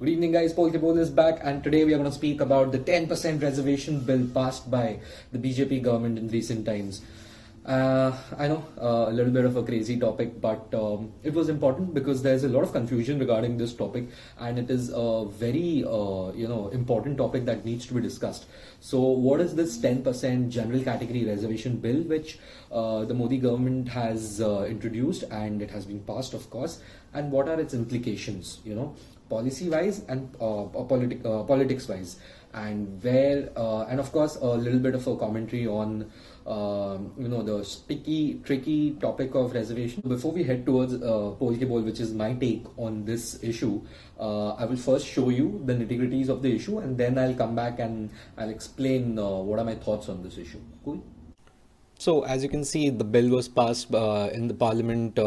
Good evening, guys. Paul Kibol is back, and today we are going to speak about the 10% reservation bill passed by the BJP government in recent times. Uh, I know uh, a little bit of a crazy topic, but um, it was important because there's a lot of confusion regarding this topic, and it is a very uh, you know important topic that needs to be discussed. So, what is this 10% general category reservation bill, which uh, the Modi government has uh, introduced, and it has been passed, of course, and what are its implications? You know, policy wise and uh, politic, uh, politics wise and where uh, and of course a little bit of a commentary on um, you know the sticky tricky topic of reservation. Before we head towards uh, Bowl which is my take on this issue uh, I will first show you the nitty gritties of the issue and then I'll come back and I'll explain uh, what are my thoughts on this issue. Cool so as you can see, the bill was passed uh, in the parliament uh,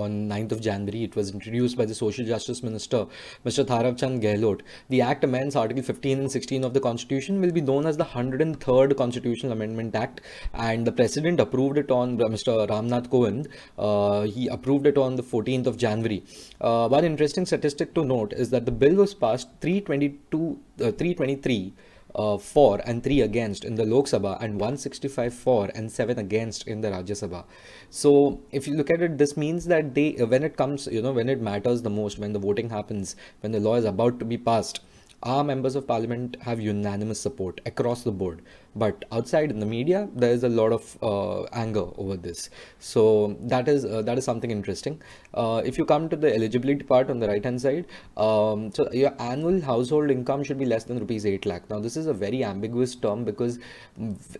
on 9th of January. It was introduced by the Social Justice Minister, Mr. Thawar Chand Gehlot. The Act amends Article 15 and 16 of the Constitution, will be known as the 103rd Constitutional Amendment Act, and the President approved it on uh, Mr. Ramnath Kovind. Uh, he approved it on the 14th of January. Uh, one interesting statistic to note is that the bill was passed 322, uh, 323 uh, for and 3 against in the Lok Sabha and 165 for and 7 against in the Rajya Sabha. So if you look at it, this means that they, when it comes, you know, when it matters the most, when the voting happens, when the law is about to be passed, our members of parliament have unanimous support across the board but outside in the media there is a lot of uh, anger over this so that is uh, that is something interesting uh, if you come to the eligibility part on the right hand side um, so your annual household income should be less than rupees 8 lakh now this is a very ambiguous term because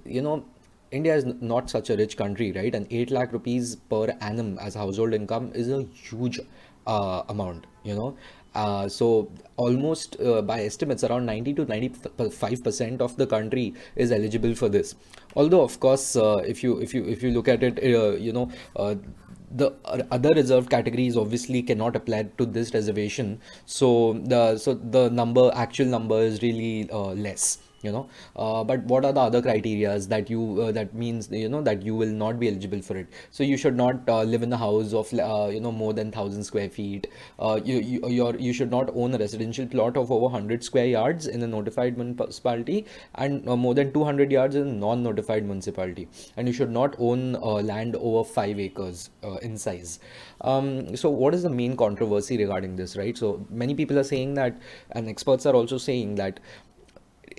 you know India is not such a rich country, right? And 8 lakh rupees per annum as household income is a huge uh, amount, you know. Uh, so almost uh, by estimates around 90 to 95 percent of the country is eligible for this. Although of course uh, if you if you if you look at it uh, you know uh, the other reserved categories obviously cannot apply to this reservation. So the so the number actual number is really less you know. Uh, but what are the other criterias that you uh, that means you know that you will not be eligible for it? So you should not uh, live in a house of uh, you know more than 1000 square feet. Uh, you you you're, you should not own a residential plot of over 100 square yards in a notified municipality and uh, more than 200 yards in a non-notified municipality. And you should not own land over 5 acres in size. Um, so what is the main controversy regarding this right? So many people are saying that and experts are also saying that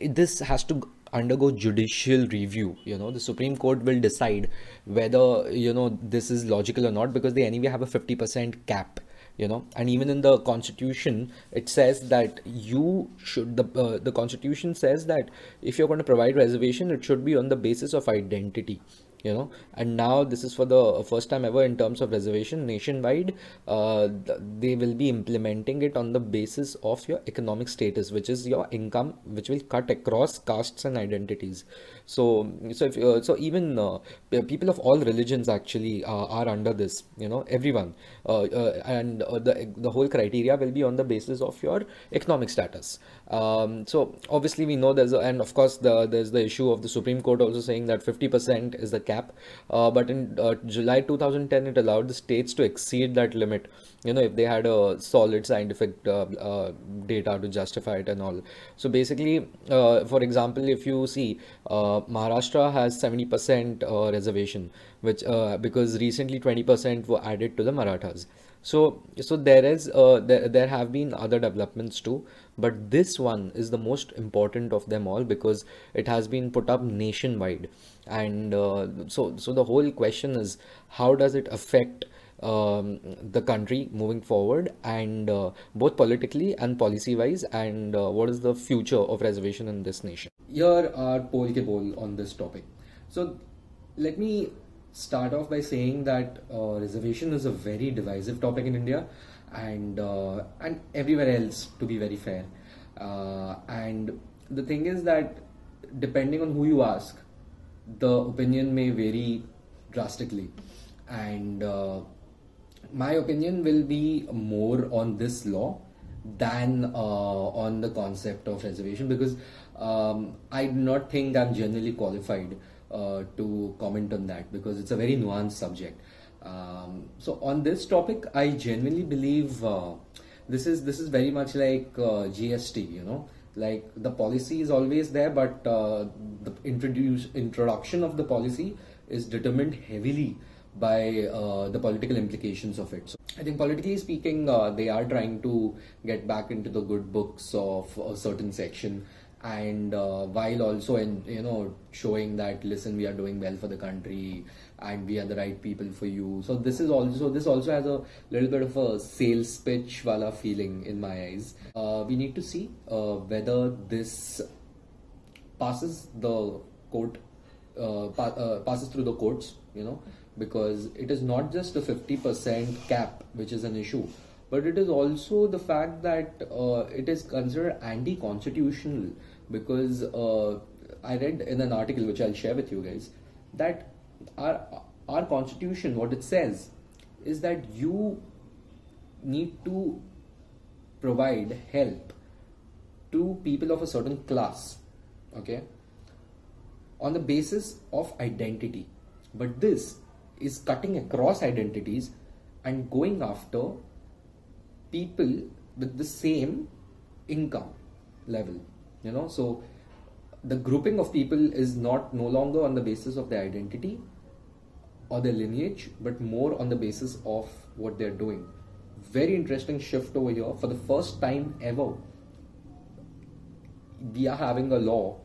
this has to undergo judicial review. You know the supreme court will decide whether you know this is logical or not because they anyway have a 50% cap you know. And even in the constitution it says that you should the uh, the constitution says that if you're going to provide reservation it should be on the basis of identity you know. And now this is for the first time ever in terms of reservation nationwide uh, they will be implementing it on the basis of your economic status which is your income which will cut across castes and identities so so if uh, so even uh, people of all religions actually uh, are under this you know everyone. Uh, uh, and the the whole criteria will be on the basis of your economic status. Um, so obviously we know there's a, and of course the there's the issue of the supreme court also saying that 50% is the cap. But in july 2010 it allowed the states to exceed that limit. You know if they had a solid scientific uh, uh, data to justify it and all. So basically uh, for example if you see uh, maharashtra has 70% uh, reservation which uh, because recently 20% were added to the marathas. So so there is there, there have been other developments too but this one is the most important of them all because it has been put up nationwide. And so so the whole question is how does it affect um, the country moving forward and uh, both politically and policy wise and uh, what is the future of reservation in this nation? Here are poll ke poll on this topic. So let me start off by saying that uh, reservation is a very divisive topic in india and uh, and everywhere else to be very fair. Uh, and the thing is that depending on who you ask the opinion may vary drastically. And uh, my opinion will be more on this law than uh, on the concept of reservation because um, I do not think I'm generally qualified uh, to comment on that because it's a very nuanced subject. Um, so on this topic, I genuinely believe uh, this is this is very much like uh, GST. You know, like the policy is always there, but uh, the introduce introduction of the policy is determined heavily by uh, the political implications of it. So I think politically speaking, uh, they are trying to get back into the good books of a certain section. And uh, while also in you know showing that listen we are doing well for the country and we are the right people for you. So this is also this also has a little bit of a sales pitch wala feeling in my eyes. Uh, we need to see uh, whether this passes the court uh, uh, passes through the courts you know because it is not just the 50% cap which is an issue but it is also the fact that uh, it is considered anti-constitutional because uh, I read in an article which I'll share with you guys that our our constitution what it says is that you need to provide help to people of a certain class okay on the basis of identity. But this is cutting across identities and going after people with the same income level you know? So the grouping of people is not no longer on the basis of their identity or their lineage but more on the basis of what they're doing. Very interesting shift over here. For the first time ever we are having a law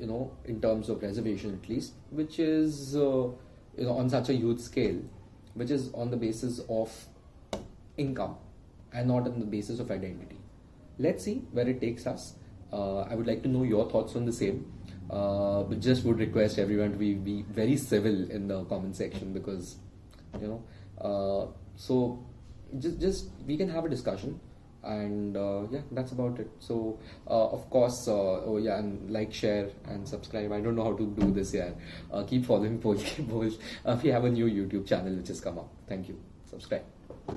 you know in terms of reservation at least which is uh, you know on such a huge scale which is on the basis of income and not on the basis of identity. Let's see where it takes us. Uh, I would like to know your thoughts on the same. Uh, but just would request everyone to be, be very civil in the comment section because, you know, uh, so just just we can have a discussion and uh, yeah that's about it. So uh, of course uh, oh yeah and like share and subscribe. I don't know how to do this yet uh, keep following Polki Bols. Uh, we have a new youtube channel which has come up. Thank you. Subscribe